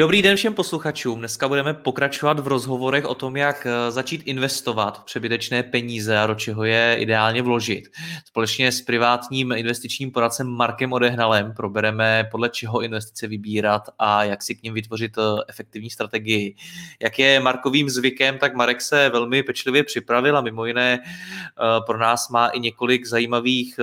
Dobrý den všem posluchačům. Dneska budeme pokračovat v rozhovorech o tom, jak eh, začít investovat přebytečné peníze a do čeho je ideálně vložit. Společně s privátním investičním poradcem Markem Odehnalem probereme, podle čeho investice vybírat a jak si k ním vytvořit eh, efektivní strategii. Jak je Markovým zvykem, tak Marek se velmi pečlivě připravil a mimo jiné eh, pro nás má i několik zajímavých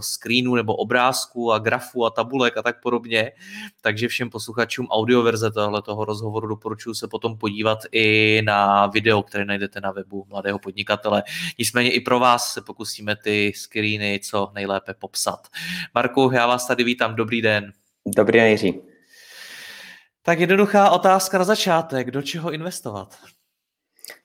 screenů nebo obrázků a grafů a tabulek a tak podobně. Takže všem posluchačům audioverze tohle toho rozhovoru doporučuji se potom podívat i na video, které najdete na webu Mladého podnikatele. Nicméně i pro vás se pokusíme ty screeny co nejlépe popsat. Marku, já vás tady vítám, dobrý den. Dobrý den, Jiří. Tak jednoduchá otázka na začátek, do čeho investovat?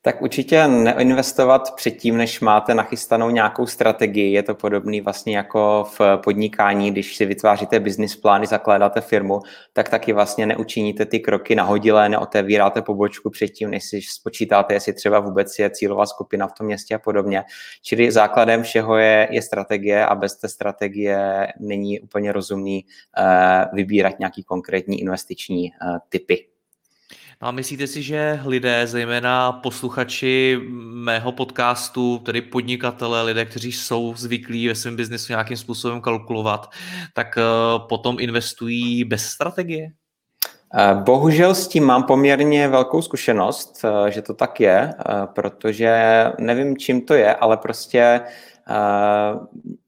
Tak určitě neinvestovat předtím, než máte nachystanou nějakou strategii. Je to podobný vlastně jako v podnikání, když si vytváříte business plány, zakládáte firmu, tak taky vlastně neučiníte ty kroky nahodilé, neotevíráte pobočku předtím, než si spočítáte, jestli třeba vůbec je cílová skupina v tom městě a podobně. Čili základem všeho je, je strategie a bez té strategie není úplně rozumný uh, vybírat nějaký konkrétní investiční uh, typy. No a myslíte si, že lidé, zejména posluchači mého podcastu, tedy podnikatele, lidé, kteří jsou zvyklí ve svém biznesu nějakým způsobem kalkulovat, tak eh, potom investují bez strategie? Eh, bohužel s tím mám poměrně velkou zkušenost, eh, že to tak je, protože nevím, čím to je, ale prostě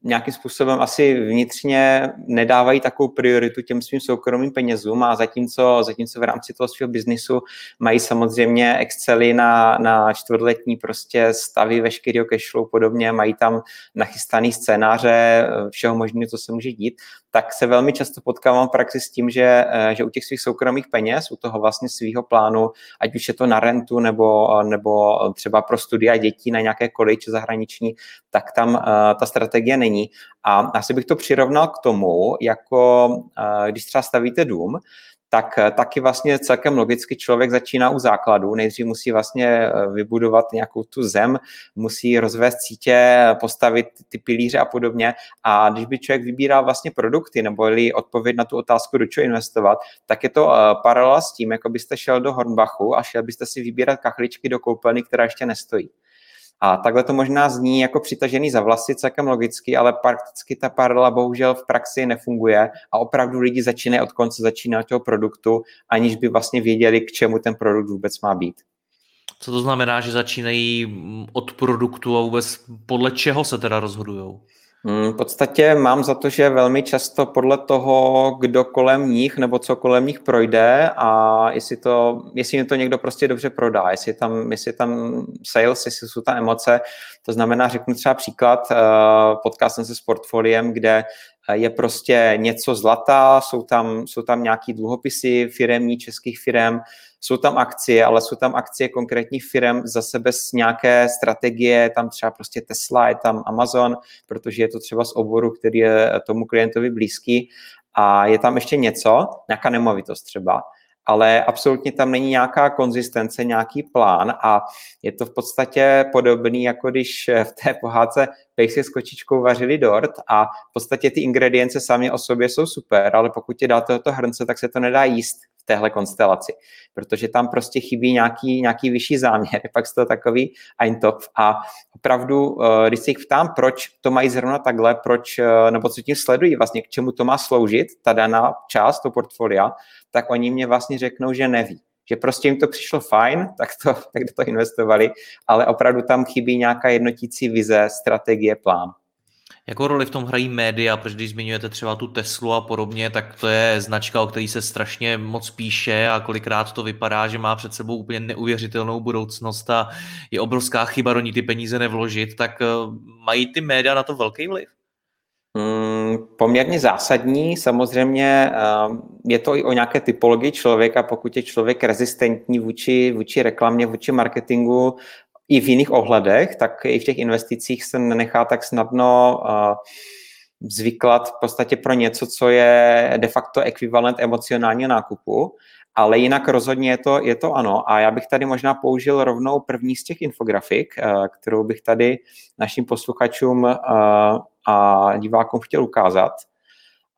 nějakým způsobem asi vnitřně nedávají takovou prioritu těm svým soukromým penězům a zatímco, zatímco v rámci toho svého biznisu mají samozřejmě Excely na, na čtvrtletní prostě stavy veškerého cashflow podobně, mají tam nachystaný scénáře všeho možného, co se může dít, tak se velmi často potkávám v praxi s tím, že, že u těch svých soukromých peněz, u toho vlastně svého plánu, ať už je to na rentu nebo, nebo třeba pro studia dětí na nějaké college zahraniční, tak tam uh, ta strategie není není. A asi bych to přirovnal k tomu, jako eh, když třeba stavíte dům, tak eh, taky vlastně celkem logicky člověk začíná u základu. Nejdřív musí vlastně eh, vybudovat nějakou tu zem, musí rozvést sítě, postavit ty pilíře a podobně. A když by člověk vybíral vlastně produkty nebo odpověď na tu otázku, do čeho investovat, tak je to paralela s tím, jako byste šel do Hornbachu a šel byste si vybírat kachličky do koupelny, která ještě nestojí. A takhle to možná zní jako přitažený za vlasy, celkem logicky, ale prakticky ta paralela bohužel v praxi nefunguje a opravdu lidi začínají od konce, začínají od toho produktu, aniž by vlastně věděli, k čemu ten produkt vůbec má být. Co to znamená, že začínají od produktu a vůbec podle čeho se teda rozhodují? Hmm, v podstatě mám za to, že velmi často podle toho, kdo kolem nich nebo co kolem nich projde a jestli, to, jestli to někdo prostě dobře prodá, jestli tam, jestli tam sales, jestli jsou tam emoce. To znamená, řeknu třeba příklad, eh, potkal jsem se s portfoliem, kde je prostě něco zlata, jsou tam, jsou tam nějaký dluhopisy firemní, českých firm, jsou tam akcie, ale jsou tam akcie konkrétních firm zase bez nějaké strategie, tam třeba prostě Tesla, je tam Amazon, protože je to třeba z oboru, který je tomu klientovi blízký. A je tam ještě něco, nějaká nemovitost třeba, ale absolutně tam není nějaká konzistence, nějaký plán a je to v podstatě podobný, jako když v té pohádce pejsky s kočičkou vařili dort a v podstatě ty ingredience sami o sobě jsou super, ale pokud je dáte do toho hrnce, tak se to nedá jíst téhle konstelaci, protože tam prostě chybí nějaký, nějaký vyšší záměr, pak z toho takový eintopf a opravdu, eh, když se jich ptám, proč to mají zrovna takhle, proč, eh, nebo co tím sledují vlastně, k čemu to má sloužit, ta daná část toho portfolia, tak oni mě vlastně řeknou, že neví že prostě jim to přišlo fajn, tak, to, tak do toho investovali, ale opravdu tam chybí nějaká jednotící vize, strategie, plán. Jakou roli v tom hrají média, protože když zmiňujete třeba tu Teslu a podobně, tak to je značka, o který se strašně moc píše a kolikrát to vypadá, že má před sebou úplně neuvěřitelnou budoucnost a je obrovská chyba do ní ty peníze nevložit, tak eh, mají ty média na to velký vliv? Mm, poměrně zásadní. Samozřejmě eh, je to i o nějaké typologii člověka, pokud je člověk rezistentní vůči, vůči reklamě, vůči marketingu, i v jiných ohledech, tak i v těch investicích se nenechá tak snadno uh, zvyklat v podstatě pro něco, co je de facto ekvivalent emocionálního nákupu, ale jinak rozhodně je to, je to ano. A já bych tady možná použil rovnou první z těch infografik, uh, kterou bych tady našim posluchačům uh, a divákům chtěl ukázat.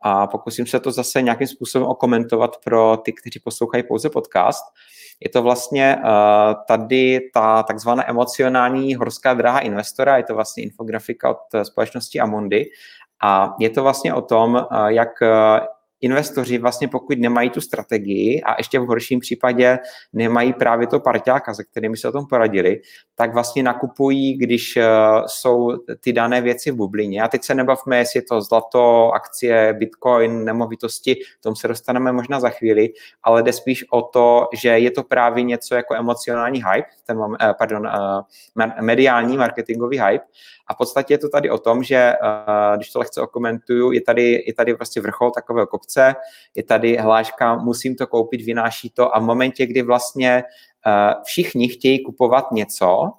A pokusím se to zase nějakým způsobem okomentovat pro ty, kteří poslouchají pouze podcast. Je to vlastně uh, tady ta takzvaná emocionální horská dráha investora, je to vlastně infografika od společnosti Amundi a je to vlastně o tom, uh, jak investoři vlastně pokud nemají tu strategii a ještě v horším případě nemají právě to parťáka, se kterými se o tom poradili, tak vlastně nakupují, když uh, jsou ty dané věci v bublině. A teď se nebavme, jestli je to zlato, akcie, bitcoin, nemovitosti, tomu se dostaneme možná za chvíli, ale jde spíš o to, že je to právě něco jako emocionální hype, ten, uh, pardon, uh, mediální marketingový hype a v podstatě je to tady o tom, že když to lehce okomentuju, je tady, je tady prostě vrchol takového kopce, je tady hláška, musím to koupit, vynáší to a v momentě, kdy vlastně uh, všichni chtějí kupovat něco,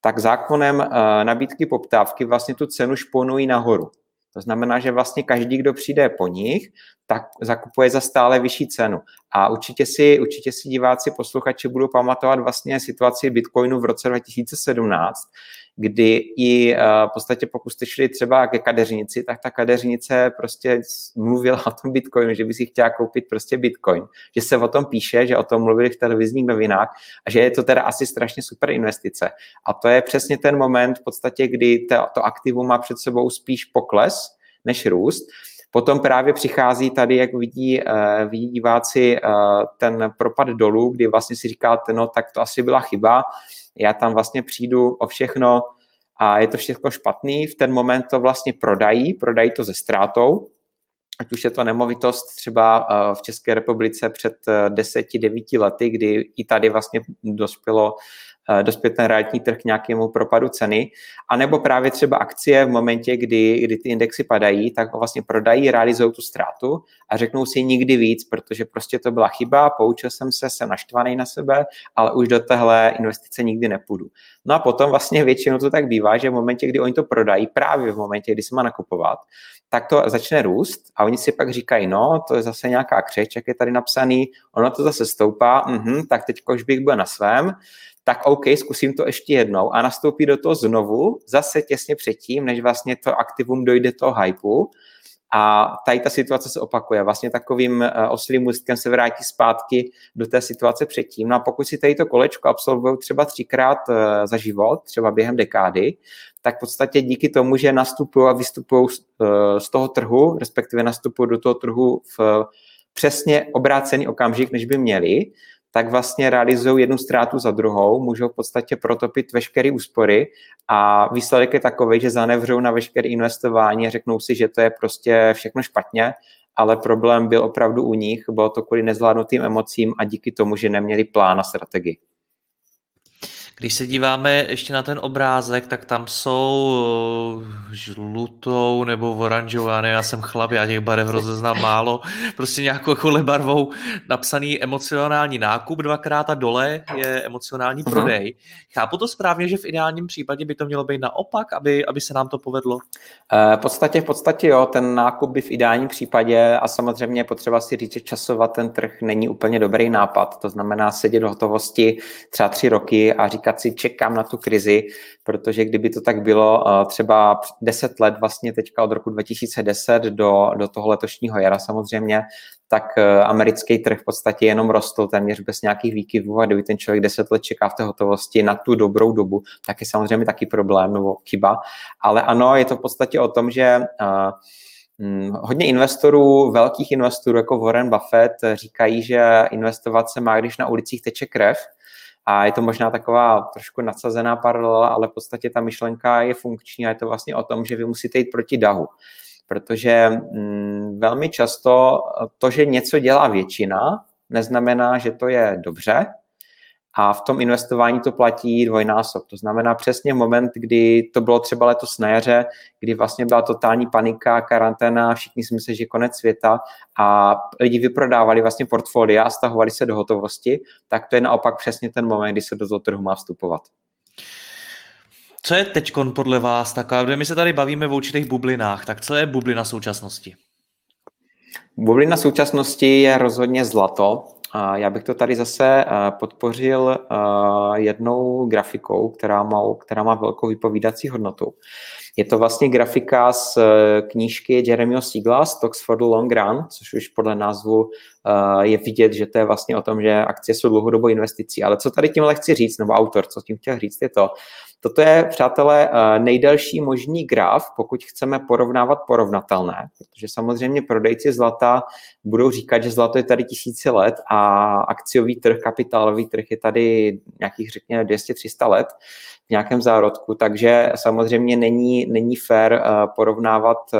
tak zákonem uh, nabídky poptávky vlastně tu cenu šponují nahoru. To znamená, že vlastně každý, kdo přijde po nich, tak zakupuje za stále vyšší cenu. A určitě si, určitě si diváci, posluchači budou pamatovat vlastně situaci Bitcoinu v roce 2017, kdy i uh, v podstatě pokud jste šli třeba ke kadeřnici, tak ta kadeřnice prostě mluvila o tom Bitcoinu, že by si chtěla koupit prostě Bitcoin, že se o tom píše, že o tom mluvili v televizních novinách a že je to teda asi strašně super investice. A to je přesně ten moment v podstatě, kdy to, to aktivum má před sebou spíš pokles než růst. Potom právě přichází tady, jak vidí, uh, vidí diváci, uh, ten propad dolů, kdy vlastně si říkáte, no tak to asi byla chyba, já tam vlastně přijdu o všechno a je to všechno špatný, v ten moment to vlastně prodají, prodají to ze ztrátou, ať už je to nemovitost třeba eh, v České republice před 10-9 eh, lety, kdy i tady vlastně dospělo dospět ten realitní trh k nějakému propadu ceny, anebo právě třeba akcie v momentě, kdy, kdy ty indexy padají, tak vlastně prodají, realizují tu ztrátu a řeknou si nikdy víc, protože prostě to byla chyba, poučil jsem se, jsem naštvaný na sebe, ale už do téhle investice nikdy nepůjdu. No a potom vlastně většinou to tak bývá, že v momentě, kdy oni to prodají, právě v momentě, kdy se má nakupovat, tak to začne růst a oni si pak říkají, no, to je zase nějaká křeč, jak je tady napsaný, ono to zase stoupá, mhm, tak teď už bych byl na svém, tak OK, zkusím to ještě jednou a nastoupí do toho znovu, zase těsně předtím, než vlastně to aktivum dojde toho hypeu. A tady ta situace se opakuje. Vlastně takovým uh, oslým můstkem se vrátí zpátky do té situace předtím. No a pokud si tady to kolečko absolvují třeba třikrát uh, za život, třeba během dekády, tak v podstatě díky tomu, že nastupují a vystupují uh, z toho trhu, respektive nastupují do toho trhu v přesně obrácený okamžik, než by měli, tak vlastně realizují jednu ztrátu za druhou, můžou v podstatě protopit veškeré úspory a výsledek je takový, že zanevřou na veškeré investování a řeknou si, že to je prostě všechno špatně, ale problém byl opravdu u nich, bylo to kvůli nezvládnutým emocím a díky tomu, že neměli plán a strategii. Když se díváme ještě na ten obrázek, tak tam jsou eh, žlutou nebo oranžovou, já, ne, já jsem chlap, já těch barev rozeznám málo, prostě nějakou jako barvou napsaný emocionální nákup dvakrát a dole je emocionální mhm. prodej. Chápu to správně, že v ideálním případě by to mělo být naopak, aby, aby se nám to povedlo? Eh, v podstatě, v podstatě jo, ten nákup by v ideálním případě a samozřejmě je potřeba si říct, že časovat ten trh není úplně dobrý nápad, to znamená sedět do hotovosti třeba tři roky a říkat si, čekám na tu krizi, protože kdyby to tak bylo eh, třeba 10 let vlastně teďka od roku 2010 do, do toho letošního jara samozřejmě, tak eh, americký trh v podstatě jenom rostl téměř bez nějakých výkyvů a kdyby ten člověk 10 let čeká v té hotovosti na tu dobrou dobu, tak je samozřejmě taky problém nebo chyba. Ale ano, je to v podstatě o tom, že uh, Hodně investorů, velkých investorů jako Warren Buffett říkají, že investovat se má, když na ulicích teče krev, A je to možná taková trošku nadsazená paralela, ale v podstatě ta myšlenka je funkční a je to vlastně o tom, že vy musíte jít proti dahu. Protože mm, velmi často to, že něco dělá většina, neznamená, že to je dobře, a v tom investování to platí dvojnásob. To znamená přesně moment, kdy to bylo třeba letos na jaře, kdy vlastně byla totální panika, karanténa, všichni si mysleli, že je konec světa a lidi vyprodávali vlastně portfolia a stahovali se do hotovosti, tak to je naopak přesně ten moment, kdy se do toho trhu má vstupovat. Co je teď podle vás taková, my se tady bavíme v určitých bublinách, tak co je bublina současnosti? Bublina současnosti je rozhodně zlato. Já bych to tady zase eh, podpořil eh, jednou grafikou, která má, která má velkou vypovídací hodnotu. Je to vlastně grafika z eh, knížky Jeremyho Siegla Stocks for the Long Run, což už podle názvu je vidět, že to je vlastně o tom, že akcie jsou dlouhodobou investicí. Ale co tady tímhle chci říct, nebo autor, co tím chtěl říct, je to, Toto je, přátelé, eh, nejdelší možný graf, pokud chceme porovnávat porovnatelné, protože samozřejmě prodejci zlata budou říkat, že zlato je tady tisíce let a akciový trh, kapitálový trh je tady nějakých, řekněme, 200-300 let v nějakém zárodku, takže samozřejmě není, není fér eh, porovnávat eh,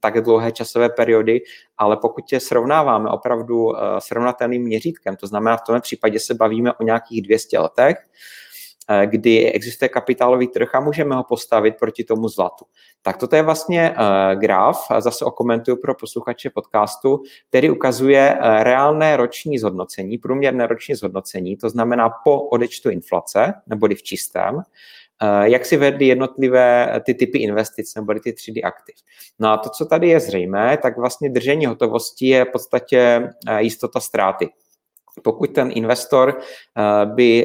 tak dlouhé časové periody, ale pokud je srovnáváme opravdu srovnatelným měřítkem, to znamená v tom případě se bavíme o nějakých 200 letech, kdy existuje kapitálový trh a můžeme ho postavit proti tomu zlatu. Tak toto je vlastně uh, graf, zase okomentuju pro posluchače podcastu, který ukazuje uh, reálné roční zhodnocení, průměrné roční zhodnocení, to znamená po odečtu inflace, neboli v čistém, jak si vedly jednotlivé ty typy investic nebo ty třídy aktiv. No a to, co tady je zřejmé, tak vlastně držení hotovosti je v podstatě jistota ztráty pokud ten investor eh, by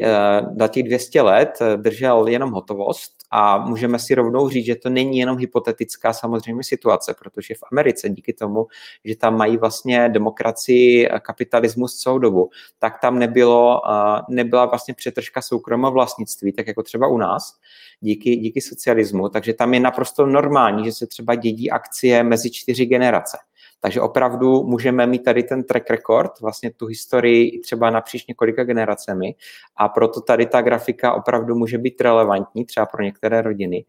na eh, těch 200 let eh, držel jenom hotovost a můžeme si rovnou říct, že to není jenom hypotetická samozřejmě situace, protože v Americe díky tomu, že tam mají vlastně demokracii, kapitalismus celou dobu, tak tam nebylo, nebyla vlastně přetržka soukromého vlastnictví, tak jako třeba u nás, díky, díky socialismu, takže tam je naprosto normální, že se třeba dědí akcie mezi čtyři generace. Takže opravdu můžeme mít tady ten track record, vlastně tu historii třeba napříč několika generacemi a proto tady ta grafika opravdu může být relevantní třeba pro některé rodiny.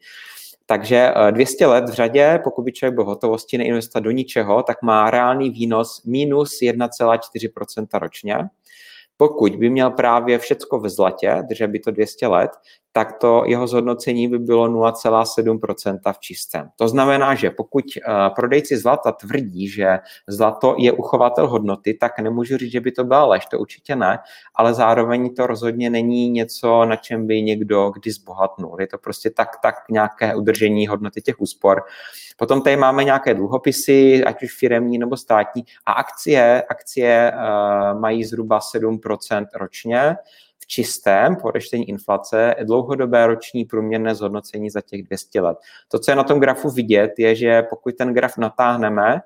Takže 200 eh, let v řadě, pokud by člověk byl hotovosti neinvestovat do ničeho, tak má reálný výnos minus 1,4% ročně. Pokud by měl právě všecko ve zlatě, držet by to 200 let, tak to jeho zhodnocení by bylo 0,7% v čistém. To znamená, že pokud uh, prodejci zlata tvrdí, že zlato je uchovatel hodnoty, tak nemůžu říct, že by to byla lež, to určitě ne, ale zároveň to rozhodně není něco, na čem by někdo kdy zbohatnul. Je to prostě tak, tak nějaké udržení hodnoty těch úspor. Potom tady máme nějaké dluhopisy, ať už firemní nebo státní, a akcie, akcie uh, mají zhruba 7% ročně, čistém po odečtení inflace dlouhodobé roční průměrné zhodnocení za těch 200 let. To, co je na tom grafu vidět, je, že pokud ten graf natáhneme,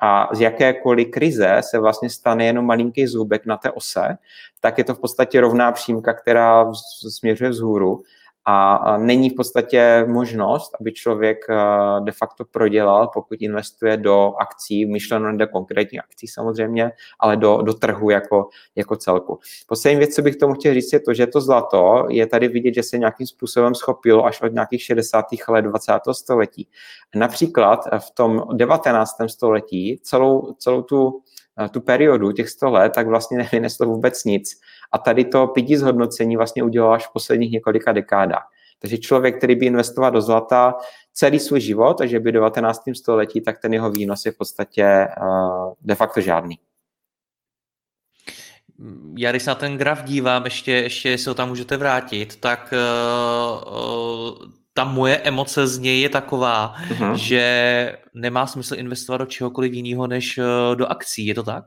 a z jakékoliv krize se vlastně stane jenom malinký zůbek na té ose, tak je to v podstatě rovná přímka, která směřuje vzhůru a není v podstatě možnost, aby člověk eh, de facto prodělal, pokud investuje do akcí, myšleno do konkrétních akcí samozřejmě, ale do, do trhu jako, jako celku. Poslední věc, co bych tomu chtěl říct, je to, že to zlato je tady vidět, že se nějakým způsobem schopilo až od nějakých 60. let 20. století. Například v tom 19. století celou, celou tu tu periodu těch 100 let, tak vlastně nevyneslo vůbec nic. A tady to pětí zhodnocení vlastně udělal až v posledních několika dekádách. Takže člověk, který by investoval do zlata celý svůj život, takže by do 19. století, tak ten jeho výnos je v podstatě uh, de facto žádný. Já když se na ten graf dívám, ještě, ještě se ho tam můžete vrátit, tak uh, uh, ta moje emoce z něj je taková, uh-huh. že nemá smysl investovat do čehokoliv jiného než eh, do akcí. Je to tak?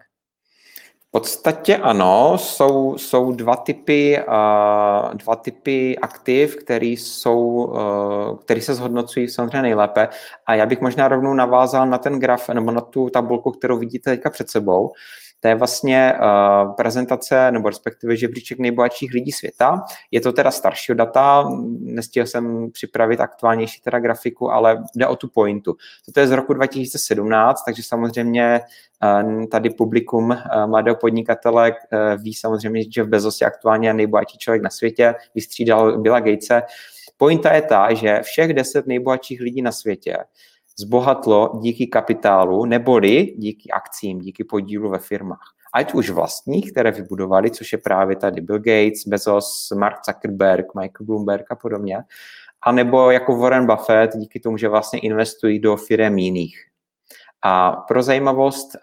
V podstatě ano, jsou, jsou dva, typy, uh, dva typy aktiv, které jsou, uh, který se zhodnocují samozřejmě nejlépe. A já bych možná rovnou navázal na ten graf nebo na tu tabulku, kterou vidíte teďka před sebou. To je vlastně uh, prezentace, nebo respektive žebříček nejbohatších lidí světa. Je to teda staršího data, nestihl jsem připravit aktuálnější teda grafiku, ale jde o tu pointu. To je z roku 2017, takže samozřejmě uh, tady publikum uh, mladého podnikatele uh, ví samozřejmě, že v Bezos je aktuálně nejbohatší člověk na světě, vystřídal Billa Gatese. Pointa je ta, že všech deset nejbohatších lidí na světě zbohatlo díky kapitálu, neboli díky akcím, díky podílu ve firmách. Ať už vlastních, které vybudovali, což je právě tady Bill Gates, Bezos, Mark Zuckerberg, Michael Bloomberg a podobně, anebo jako Warren Buffett díky tomu, že vlastně investují do firm jiných. A pro zajímavost, eh,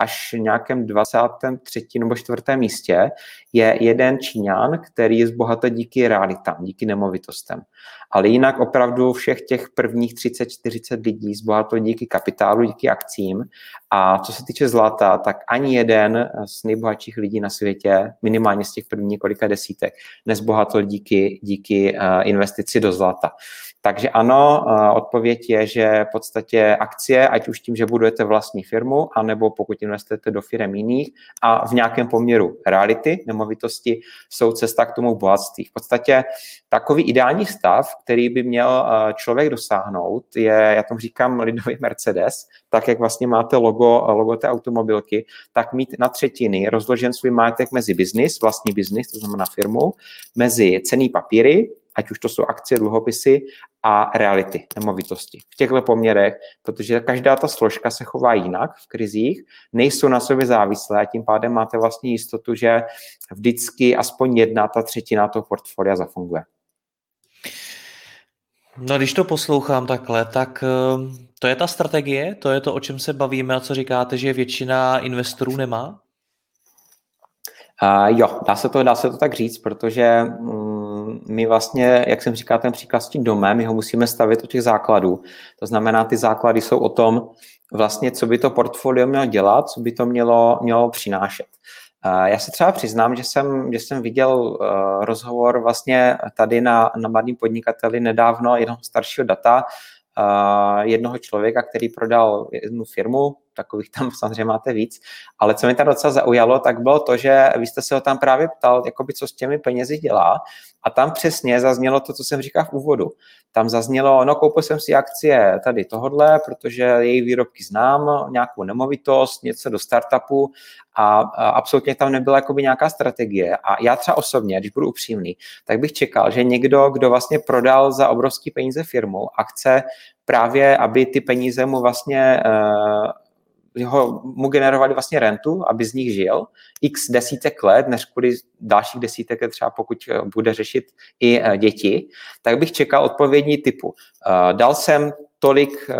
až v nějakém 23. nebo 4. místě je jeden Číňan, který je zbohatý díky realitám, díky nemovitostem. Ale jinak opravdu všech těch prvních 30-40 lidí zbohatlo díky kapitálu, díky akcím. A co se týče zlata, tak ani jeden z nejbohatších lidí na světě, minimálně z těch prvních několika desítek, nezbohatl díky, díky eh, investici do zlata. Takže ano, odpověď je, že v podstatě akcie, ať už tím, že budujete vlastní firmu, anebo pokud investujete do firm jiných a v nějakém poměru reality, nemovitosti, jsou cesta k tomu bohatství. V podstatě takový ideální stav, který by měl člověk dosáhnout, je, já tomu říkám lidový Mercedes, tak jak vlastně máte logo, logo té automobilky, tak mít na třetiny rozložen svůj majetek mezi biznis, vlastní biznis, to znamená firmu, mezi cený papíry, ať už to jsou akcie, dluhopisy a reality, nemovitosti. V těchto poměrech, protože každá ta složka se chová jinak v krizích, nejsou na sobě závislé a tím pádem máte vlastně jistotu, že vždycky aspoň jedna ta třetina toho portfolia zafunguje. No, když to poslouchám takhle, tak ehm, to je ta strategie, to je to, o čem se bavíme a co říkáte, že většina investorů nemá? Uh, jo, dá se, to, dá se to tak říct, protože um, my vlastně, jak jsem říkal, ten příklad s tím domem, my ho musíme stavit u těch základů. To znamená, ty základy jsou o tom, vlastně, co by to portfolio mělo dělat, co by to mělo, mělo přinášet. Uh, já se třeba přiznám, že jsem, že jsem viděl uh, rozhovor vlastně tady na, na mladým podnikateli nedávno jednoho staršího data, jednoho člověka, který prodal jednu firmu, takových tam samozřejmě máte víc, ale co mi tam docela zaujalo, tak bylo to, že vy jste se ho tam právě ptal, jakoby co s těmi penězi dělá a tam přesně zaznělo to, co jsem říkal v úvodu. Tam zaznělo, no koupil jsem si akcie tady tohodle, protože její výrobky znám, nějakou nemovitost, něco do startupu a, a absolutně tam nebyla jakoby nějaká strategie. A já třeba osobně, když budu upřímný, tak bych čekal, že někdo, kdo vlastně prodal za obrovský peníze firmu a chce právě, aby ty peníze mu vlastně uh, ho, mu generovali vlastně rentu, aby z nich žil, x desítek let, než kvůli dalších desítek třeba pokud eh, bude řešit i eh, děti, tak bych čekal odpovědní typu. Eh, dal jsem tolik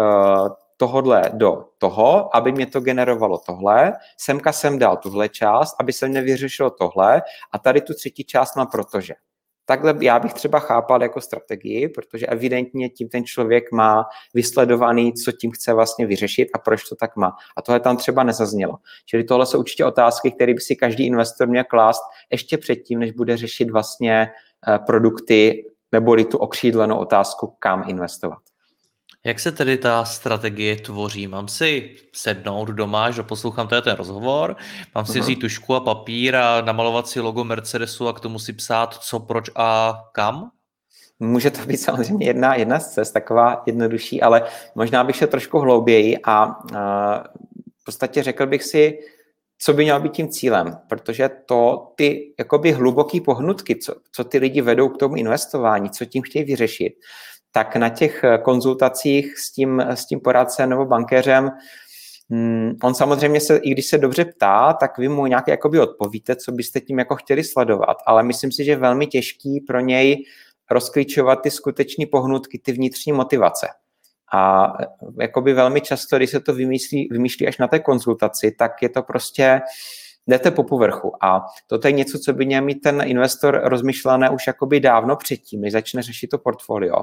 tohodle do toho, aby mě to generovalo tohle, semka jsem dal tuhle část, aby se mě vyřešilo tohle a tady tu třetí část mám protože. Takhle já bych třeba chápal jako strategii, protože evidentně tím ten člověk má vysledovaný, co tím chce vlastně vyřešit a proč to tak má. A tohle tam třeba nezaznělo. Čili tohle jsou určitě otázky, které by si každý investor měl klást ještě předtím, než bude řešit vlastně eh, produkty neboli tu okřídlenou otázku, kam investovat. Jak se tedy ta strategie tvoří? Mám si sednout doma, že poslouchám tady ten rozhovor, mám si uh-huh. vzít tušku a papír a namalovat si logo Mercedesu a k tomu si psát co, proč a kam? Může to být samozřejmě jedna, jedna z cest, taková jednodušší, ale možná bych šel trošku hlouběji a, a v podstatě řekl bych si, co by mělo být tím cílem, protože to ty jakoby hluboký pohnutky, co, co ty lidi vedou k tomu investování, co tím chtějí vyřešit, tak na těch eh, konzultacích s tím, s tím poradcem nebo bankéřem Hmm, on samozřejmě se, i když se dobře ptá, tak vy mu nějak jakoby odpovíte, co byste tím jako chtěli sledovat, ale myslím si, že je velmi těžký pro něj rozklíčovat ty skutečné pohnutky, ty vnitřní motivace. A eh, jakoby velmi často, když se to vymýšlí, vymýšlí až na té konzultaci, tak je to prostě jdete po povrchu. A to je něco, co by měl mít ten investor rozmyšlené už jakoby dávno předtím, než začne řešit to portfolio.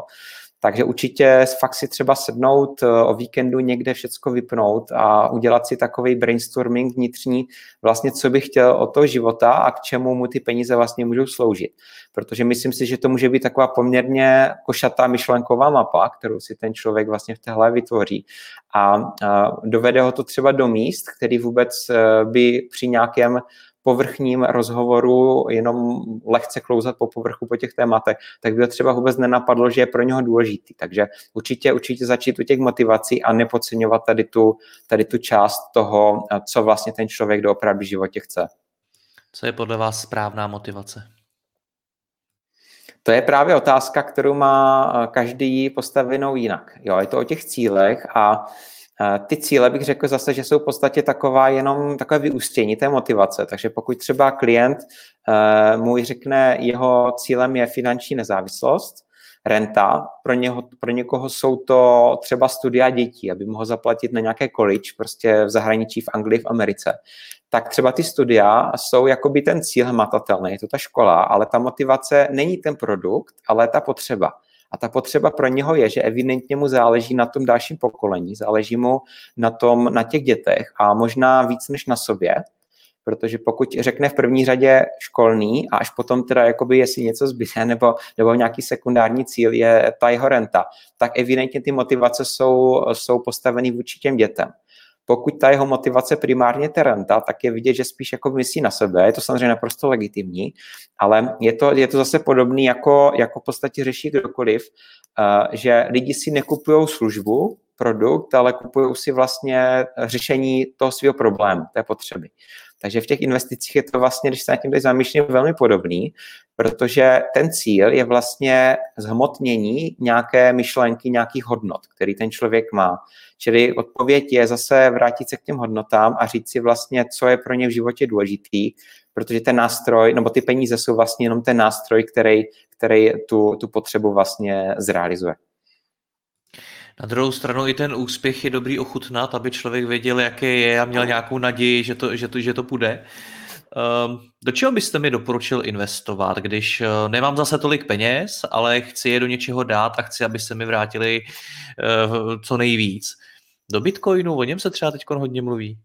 Takže určitě fakt si třeba sednout eh, o víkendu někde všecko vypnout a udělat si takový brainstorming vnitřní, vlastně co bych chtěl od toho života a k čemu mu ty peníze vlastně můžou sloužit. Protože myslím si, že to může být taková poměrně košatá myšlenková mapa, kterou si ten člověk vlastně v téhle vytvoří. A, a dovede ho to třeba do míst, který vůbec eh, by při nějakém povrchním rozhovoru jenom lehce klouzat po povrchu po těch tématech, tak by ho třeba vůbec nenapadlo, že je pro něho důležitý. Takže určitě, určitě začít u těch motivací a nepodceňovat tady tu, tady tu část toho, co vlastně ten člověk doopravdy v životě chce. Co je podle vás správná motivace? To je právě otázka, kterou má každý postavenou jinak. Jo, je to o těch cílech a ty cíle bych řekl zase, že jsou v podstatě taková jenom takové vyústění té motivace. Takže pokud třeba klient uh, můj řekne, jeho cílem je finanční nezávislost, renta, pro, něho, pro někoho jsou to třeba studia dětí, aby mohl zaplatit na nějaké college, prostě v zahraničí, v Anglii, v Americe, tak třeba ty studia jsou jakoby ten cíl hmatatelný, je to ta škola, ale ta motivace není ten produkt, ale ta potřeba. A ta potřeba pro něho je, že evidentně mu záleží na tom dalším pokolení, záleží mu na, tom, na těch dětech a možná víc než na sobě, protože pokud řekne v první řadě školný a až potom teda jakoby jestli něco zbyde nebo, nebo nějaký sekundární cíl je ta jeho renta, tak evidentně ty motivace jsou, jsou postaveny vůči těm dětem. Pokud ta jeho motivace primárně terenta, tak je vidět, že spíš jako myslí na sebe. Je to samozřejmě naprosto legitimní, ale je to, je to zase podobný, jako, jako v podstatě řeší kdokoliv, uh, že lidi si nekupují službu, produkt, ale kupují si vlastně řešení toho svého problému, té potřeby. Takže v těch investicích je to vlastně, když se nad tím teď zamýšlím, velmi podobný, protože ten cíl je vlastně zhmotnění nějaké myšlenky, nějakých hodnot, který ten člověk má. Čili odpověď je zase vrátit se k těm hodnotám a říct si vlastně, co je pro ně v životě důležitý, protože ten nástroj, nebo ty peníze jsou vlastně jenom ten nástroj, který, který tu, tu potřebu vlastně zrealizuje. Na druhou stranu i ten úspěch je dobrý ochutnat, aby člověk věděl, jaký je a měl nějakou naději, že to, že to, že to půjde. Um, do čeho byste mi doporučil investovat, když uh, nemám zase tolik peněz, ale chci je do něčeho dát a chci, aby se mi vrátili uh, co nejvíc? Do Bitcoinu, o něm se třeba teď hodně mluví.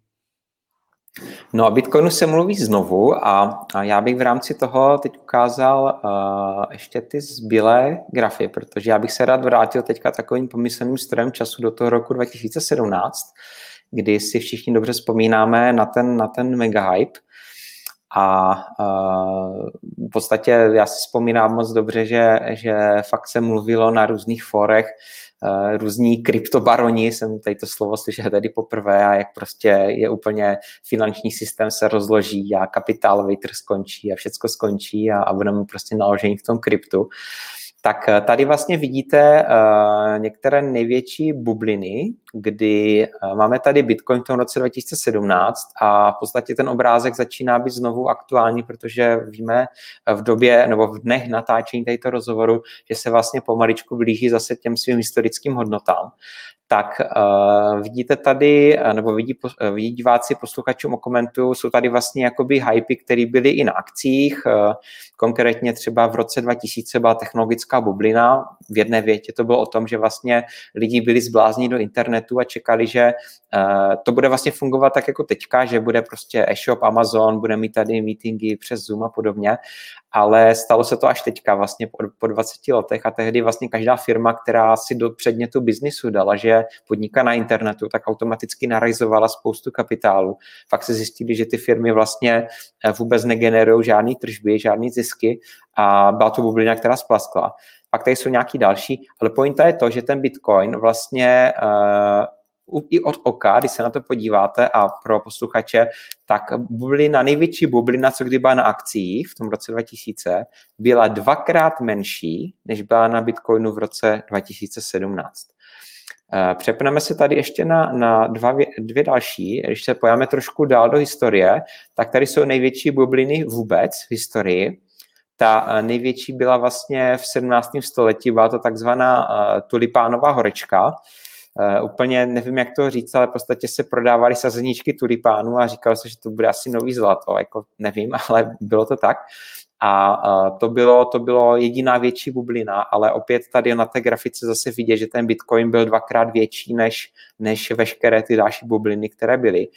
No, o Bitcoinu se mluví znovu a, a já bych v rámci toho teď ukázal uh, ještě ty zbylé grafy, protože já bych se rád vrátil teďka takovým pomyslným strojem času do toho roku 2017, kdy si všichni dobře vzpomínáme na ten, na ten mega hype. A uh, v podstatě já si vzpomínám moc dobře, že, že fakt se mluvilo na různých forech, různí kryptobaroni, jsem tady to slovo slyšel tady poprvé a jak prostě je úplně finanční systém se rozloží a kapitálový trh skončí a všecko skončí a, a budeme prostě naložení v tom kryptu. Tak eh, tady vlastně vidíte uh, některé největší bubliny, kdy uh, máme tady Bitcoin v tom roce 2017 a v podstatě ten obrázek začíná být znovu aktuální, protože víme v době nebo v dnech natáčení této rozhovoru, že se vlastně pomaličku blíží zase těm svým historickým hodnotám. Tak uh, vidíte tady, nebo vidí, vidí diváci posluchačům o komentu, jsou tady vlastně jakoby hypy, které byly i na akcích, uh, konkrétně třeba v roce 2000 byla technologická bublina, v jedné větě to bylo o tom, že vlastně lidi byli zblázní do internetu a čekali, že to bude vlastně fungovat tak jako teďka, že bude prostě e-shop, Amazon, bude mít tady meetingy přes Zoom a podobně ale stalo se to až teďka, vlastně po, po 20 letech a tehdy vlastně každá firma, která si do předmětu biznisu dala, že podniká na internetu, tak automaticky narajzovala spoustu kapitálu. Fakt se zjistili, že ty firmy vlastně eh, vůbec negenerují žádný tržby, žádný zisky a byla to bublina, která splaskla. Pak tady jsou nějaký další, ale pointa je to, že ten Bitcoin vlastně uh, i od oka, když se na to podíváte a pro posluchače, tak bublina, největší bublina, co kdy byla na akcích v tom roce 2000, byla dvakrát menší, než byla na Bitcoinu v roce 2017. Eh, přepneme se tady ještě na, na dva, dvě další. Když se pojáme trošku dál do historie, tak tady jsou největší bubliny vůbec v historii. Ta eh, největší byla vlastně v 17. století, byla to takzvaná uh, tulipánová horečka, Uh, úplně nevím, jak to říct, ale v podstatě se prodávaly sazeničky tulipánů a říkalo se, že to bude asi nový zlato, jako nevím, ale bylo to tak. A to bylo, to bylo jediná větší bublina, ale opět tady na té grafice zase vidět, že ten Bitcoin byl dvakrát větší než, než veškeré ty další bubliny, které byly.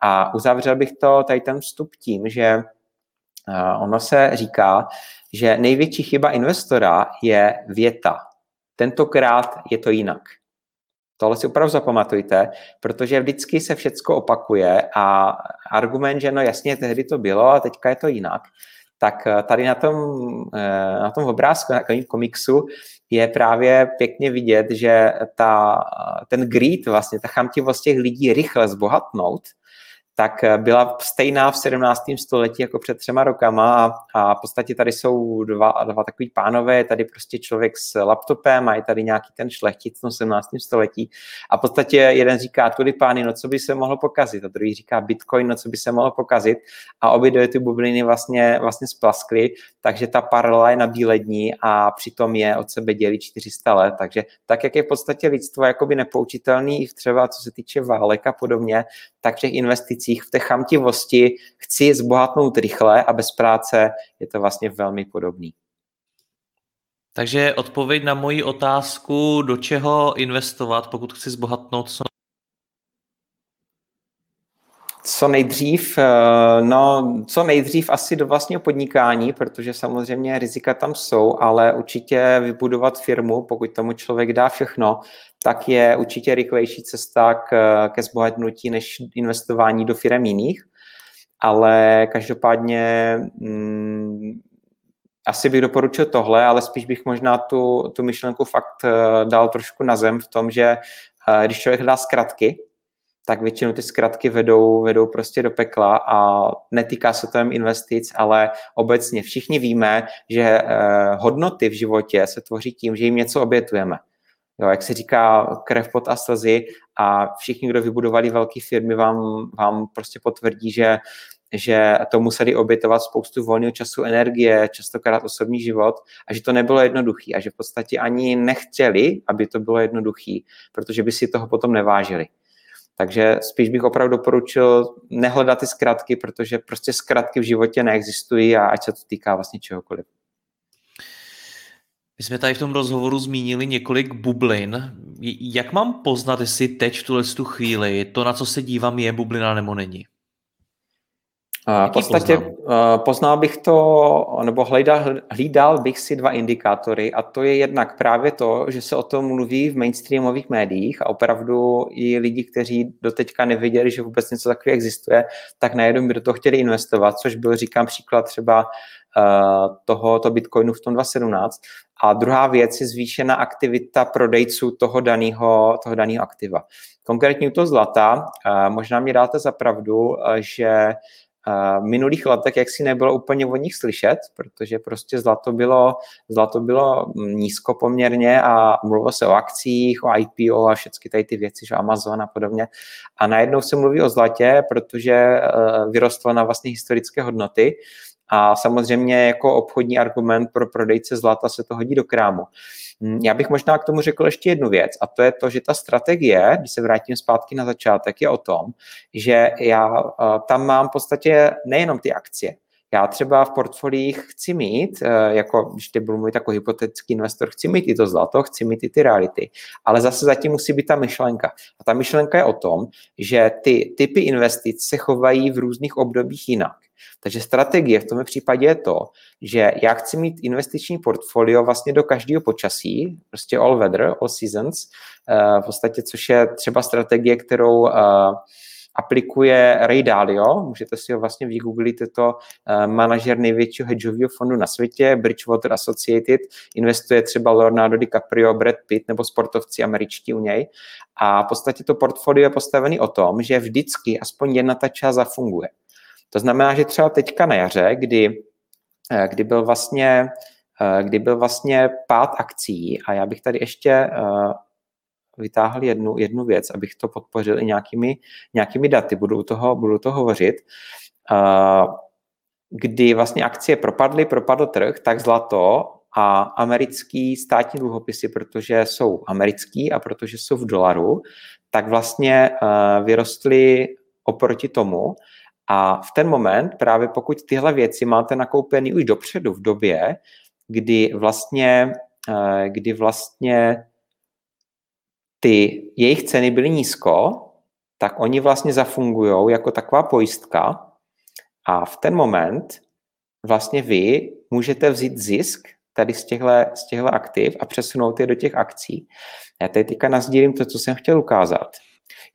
A uzavřel bych to tady ten vstup tím, že ono se říká, že největší chyba investora je věta. Tentokrát je to jinak. Tohle si opravdu zapamatujte, protože vždycky se všecko opakuje a argument, že no jasně, tehdy to bylo a teďka je to jinak, tak eh, tady na tom, eh, na tom obrázku, na tom komiksu je právě pěkně vidět, že ta, ten greed, vlastně ta chamtivost těch lidí rychle zbohatnout, tak eh, byla stejná v 17. století jako před třema rokama a, v podstatě tady jsou dva, dva takový pánové, je tady prostě člověk s laptopem a je tady nějaký ten šlechtic v 17. století a v podstatě jeden říká, tudy pány, no co by se mohlo pokazit a druhý říká Bitcoin, no co by se mohlo pokazit a obě dvě ty bubliny vlastně, vlastně splaskly, takže ta paralela je na bílední a přitom je od sebe dělí 400 let, takže tak, jak je v podstatě lidstvo jakoby nepoučitelný třeba co se týče válek a podobně, tak těch investic investicích, v té chamtivosti chci zbohatnout rychle a bez práce je to vlastně velmi podobný. Takže odpověď na moji otázku, do čeho investovat, pokud chci zbohatnout co co nejdřív, eh, no, co nejdřív asi do vlastního podnikání, protože samozřejmě rizika tam jsou, ale určitě vybudovat firmu, pokud tomu člověk dá všechno, tak je určitě rychlejší cesta k, ke zbohatnutí než investování do firm jiných. Ale každopádně mm, asi bych doporučil tohle, ale spíš bych možná tu, tu myšlenku fakt eh, dal trošku na zem v tom, že eh, když člověk dá zkratky, tak většinou ty zkratky vedou, vedou prostě do pekla a netýká se to jen investic, ale obecně všichni víme, že eh, hodnoty v životě se tvoří tím, že jim něco obětujeme. Jo, jak se říká, krev, pot a slzy a všichni, kdo vybudovali velké firmy, vám, vám prostě potvrdí, že, že to museli obětovat spoustu volného času, energie, častokrát osobní život a že to nebylo jednoduché a že v podstatě ani nechtěli, aby to bylo jednoduché, protože by si toho potom nevážili. Takže spíš bych opravdu doporučil nehledat ty zkratky, protože prostě zkratky v životě neexistují a ať se to týká vlastně čehokoliv. My jsme tady v tom rozhovoru zmínili několik bublin. Jak mám poznat, jestli teď v tuhle tu chvíli to, na co se dívám, je bublina nebo není? V podstatě poznám? poznal bych to, nebo hlídal, hlídal bych si dva indikátory a to je jednak právě to, že se o tom mluví v mainstreamových médiích a opravdu i lidi, kteří doteďka nevěděli, že vůbec něco takového existuje, tak najednou by do toho chtěli investovat, což byl, říkám, příklad třeba tohoto Bitcoinu v tom 2017. A druhá věc je zvýšená aktivita prodejců toho daného toho daného aktiva. Konkrétně u toho zlata, možná mi dáte za pravdu, že v minulých letech jak si nebylo úplně o nich slyšet, protože prostě zlato bylo, zlato bylo nízko poměrně a mluvilo se o akcích, o IPO a všechny tady ty věci, že Amazon a podobně. A najednou se mluví o zlatě, protože eh, vyrostlo na vlastně historické hodnoty a samozřejmě jako obchodní argument pro prodejce zlata se to hodí do krámu. Hm, já bych možná k tomu řekl ještě jednu věc, a to je to, že ta strategie, když se vrátím zpátky na začátek, je o tom, že já eh, tam mám v podstatě nejenom ty akcie, já třeba v portfoliích chci mít, eh, jako když ty budu mluvit jako hypotetický investor, chci mít i to zlato, chci mít i ty reality, ale zase zatím musí být ta myšlenka. A ta myšlenka je o tom, že ty typy investic se chovají v různých obdobích jinak. Takže strategie v tom případě je to, že já chci mít investiční portfolio vlastně do každého počasí, prostě all weather, all seasons, eh, v podstatě, což je třeba strategie, kterou eh, aplikuje Ray Dalio, můžete si ho vlastně vygooglit, je to uh, manažer největšího hedžového fondu na světě, Bridgewater Associated, investuje třeba Leonardo DiCaprio, Brad Pitt nebo sportovci američtí u něj. A v podstatě to portfolio je postavený o tom, že vždycky aspoň jedna ta část zafunguje. To znamená, že třeba teďka na jaře, kdy, eh, kdy byl vlastně eh, kdy byl vlastně pád akcí a já bych tady ještě vytáhl jednu, jednu věc, abych to podpořil i nějakými, nějakými daty, budu toho, budu to hovořit. Kdy vlastně akcie propadly, propadl trh, tak zlato a americký státní dluhopisy, protože jsou americký a protože jsou v dolaru, tak vlastně vyrostly oproti tomu A v ten moment, právě pokud tyhle věci máte nakoupený už dopředu v době, kdy vlastně, kdy vlastně ty jejich ceny byly nízko, tak oni vlastně zafungují jako taková pojistka a v ten moment vlastně vy můžete vzít zisk tady z těchto, z těchto aktiv a přesunout je do těch akcí. Já tady teďka nazdílím to, co jsem chtěl ukázat.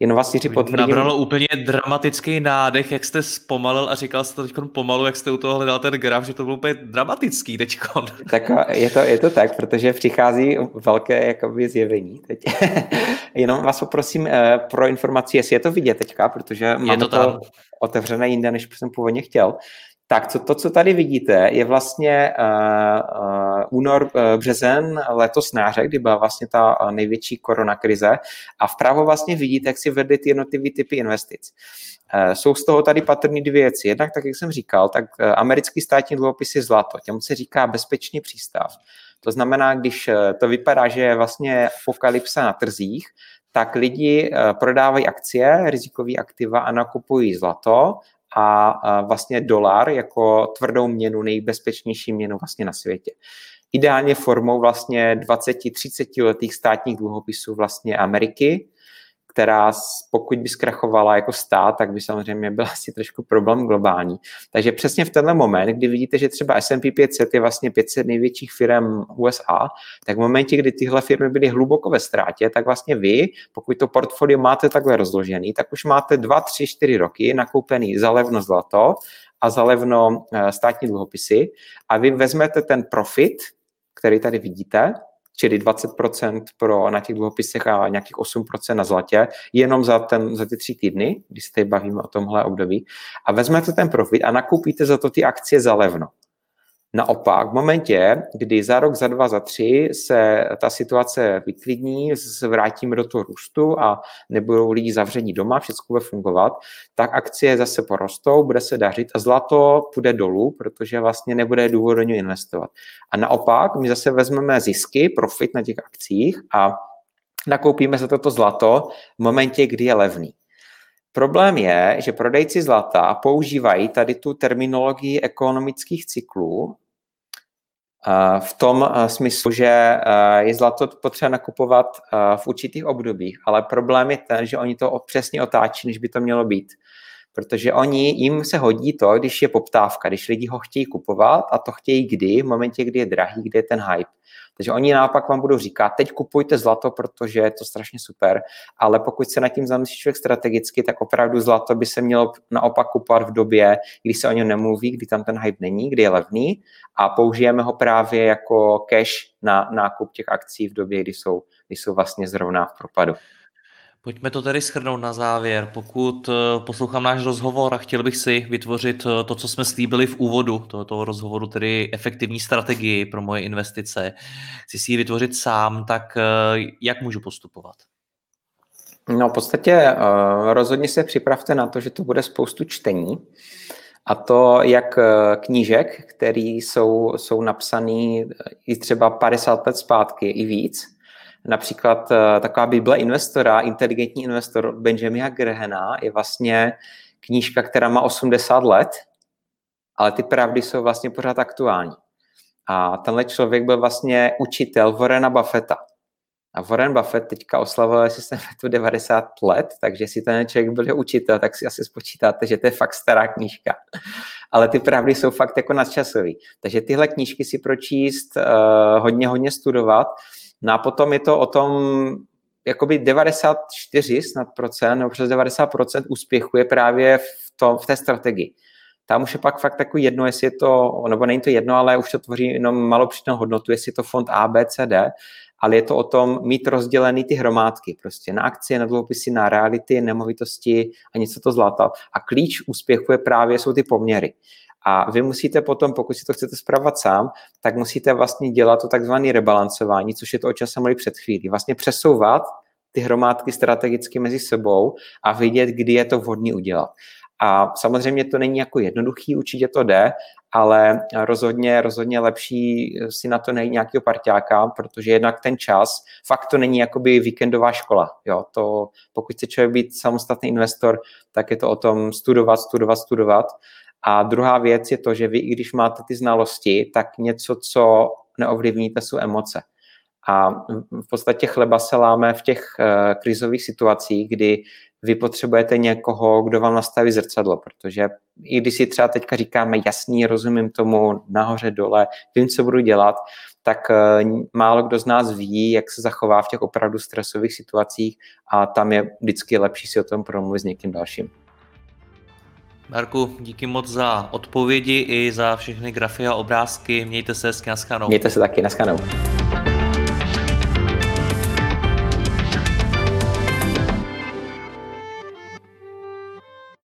Jen vás Jiří potvrdím. Nabralo úplně dramatický nádech, jak jste zpomalil a říkal jste to teď pomalu, jak jste u toho hledal ten graf, že to bylo úplně dramatický teď. Tak je to, je to tak, protože přichází velké jakoby, zjevení teď. Jenom vás poprosím eh, pro informaci, jestli je to vidět teďka, protože máme to, to otevřené jinde, než jsem původně chtěl. Tak co, to, co tady vidíte, je vlastně uh, uh, únor, uh, březen, letos na kdy byla vlastně ta největší koronakrize a vpravo vlastně vidíte, jak si vedly ty jednotlivé typy investic. Uh, jsou z toho tady patrné dvě věci. Jednak, tak jak jsem říkal, tak uh, americký státní dluhopis je zlato, těmu se říká bezpečný přístav. To znamená, když uh, to vypadá, že je vlastně apokalypsa na trzích, tak lidi prodávají akcie, rizikové aktiva a nakupují zlato a vlastně dolar jako tvrdou měnu, nejbezpečnější měnu vlastně na světě. Ideálně formou vlastně 20-30 letých státních dluhopisů vlastně Ameriky, která pokud by zkrachovala jako stát, tak by samozřejmě byl asi trošku problém globální. Takže přesně v tenhle moment, kdy vidíte, že třeba S&P 500 je vlastně 500 největších firm USA, tak v momentě, kdy tyhle firmy byly hluboko ve ztrátě, tak vlastně vy, pokud to portfolio máte takhle rozložený, tak už máte 2, 3, 4 roky nakoupený za levno zlato a za levno eh, státní dluhopisy a vy vezmete ten profit, který tady vidíte, čili 20% pro, na těch dluhopisech a nějakých 8% na zlatě, jenom za, ten, za ty tři týdny, když se tady bavíme o tomhle období, a vezmete ten profit a nakoupíte za to ty akcie za levno. Naopak, v momentě, kdy za rok, za dva, za tři se ta situace vyklidní, vrátíme do toho růstu a nebudou lidi zavření doma, všechno bude fungovat, tak akcie zase porostou, bude se dařit a zlato půjde dolů, protože vlastně nebude důvod do něj investovat. A naopak, my zase vezmeme zisky, profit na těch akcích a nakoupíme za toto zlato v momentě, kdy je levný. Problém je, že prodejci zlata používají tady tu terminologii ekonomických cyklů eh, v tom eh, smyslu, že eh, je zlato potřeba nakupovat v určitých obdobích, ale problém je ten, že oni to přesně otáčí, než by to mělo být. Protože oni, jim se hodí to, když je poptávka, když lidi ho chtějí kupovat a to chtějí kdy, v momentě, kdy je drahý, kdy je ten hype. Takže oni naopak vám budou říkat, teď kupujte zlato, protože je to strašně super, ale pokud se nad tím zamyslí člověk strategicky, tak opravdu zlato by se mělo naopak kupovat v době, kdy se o něm nemluví, kdy tam ten hype není, kdy je levný a použijeme ho právě jako cash na nákup těch akcí v době, kdy jsou, kdy jsou vlastně zrovna v propadu. Pojďme to tedy schrnout na závěr. Pokud eh, poslouchám náš rozhovor a chtěl bych si vytvořit eh, to, co jsme slíbili v úvodu tohoto rozhovoru, tedy efektivní strategii pro moje investice, chci si ji vytvořit sám, tak eh, jak můžu postupovat? No v podstatě rozhodně se připravte na to, že to bude spoustu čtení. A to jak knížek, které jsou, jsou napsané i třeba 50 let zpátky i víc, Například eh, taková Bible investora, inteligentní investor Benjamina Grahena je vlastně knížka, která má 80 let, ale ty pravdy jsou vlastně pořád aktuální. A tenhle člověk byl vlastně učitel Warrena Buffetta. A Warren Buffett teďka oslavil, jestli jsem tu 90 let, takže si ten člověk byl učitel, tak si asi spočítáte, že to je fakt stará knížka. Ale ty pravdy jsou fakt jako nadčasový. Takže tyhle knížky si pročíst, uh, hodně, hodně studovat No a potom je to o tom, jakoby 94 snad procent, nebo přes 90 procent úspěchu je právě v, to, v té strategii. Tam už je pak fakt takový jedno, jestli je to, nebo není to jedno, ale už to tvoří jenom malou hodnotu, jestli je to fond A, B, C, D, ale je to o tom mít rozdělený ty hromádky, prostě na akcie, na dluhopisy, na reality, nemovitosti a něco to zlata. A klíč úspěchu je právě, jsou ty poměry. A vy musíte potom, pokud si to chcete zpravovat sám, tak musíte vlastně dělat to takzvané rebalancování, což je to, o čem jsem mluvil před chvílí. Vlastně přesouvat ty hromádky strategicky mezi sebou a vidět, kdy je to vhodné udělat. A samozřejmě to není jako jednoduchý, určitě to jde, ale rozhodně, rozhodně lepší si na to najít nějakého parťáka, protože jednak ten čas, fakt to není jakoby víkendová škola. Jo, to, pokud chce člověk být samostatný investor, tak je to o tom studovat, studovat, studovat. A druhá věc je to, že vy, i když máte ty znalosti, tak něco, co neovlivníte, jsou emoce. A v podstatě chleba se láme v těch uh, krizových situacích, kdy vy potřebujete někoho, kdo vám nastaví zrcadlo, protože i když si třeba teďka říkáme jasný, rozumím tomu, nahoře, dole, vím, co budu dělat, tak uh, málo kdo z nás ví, jak se zachová v těch opravdu stresových situacích a tam je vždycky lepší si o tom promluvit s někým dalším. Marku, díky moc za odpovědi i za všechny grafy a obrázky. Mějte se hezky, Mějte se taky, naskanou.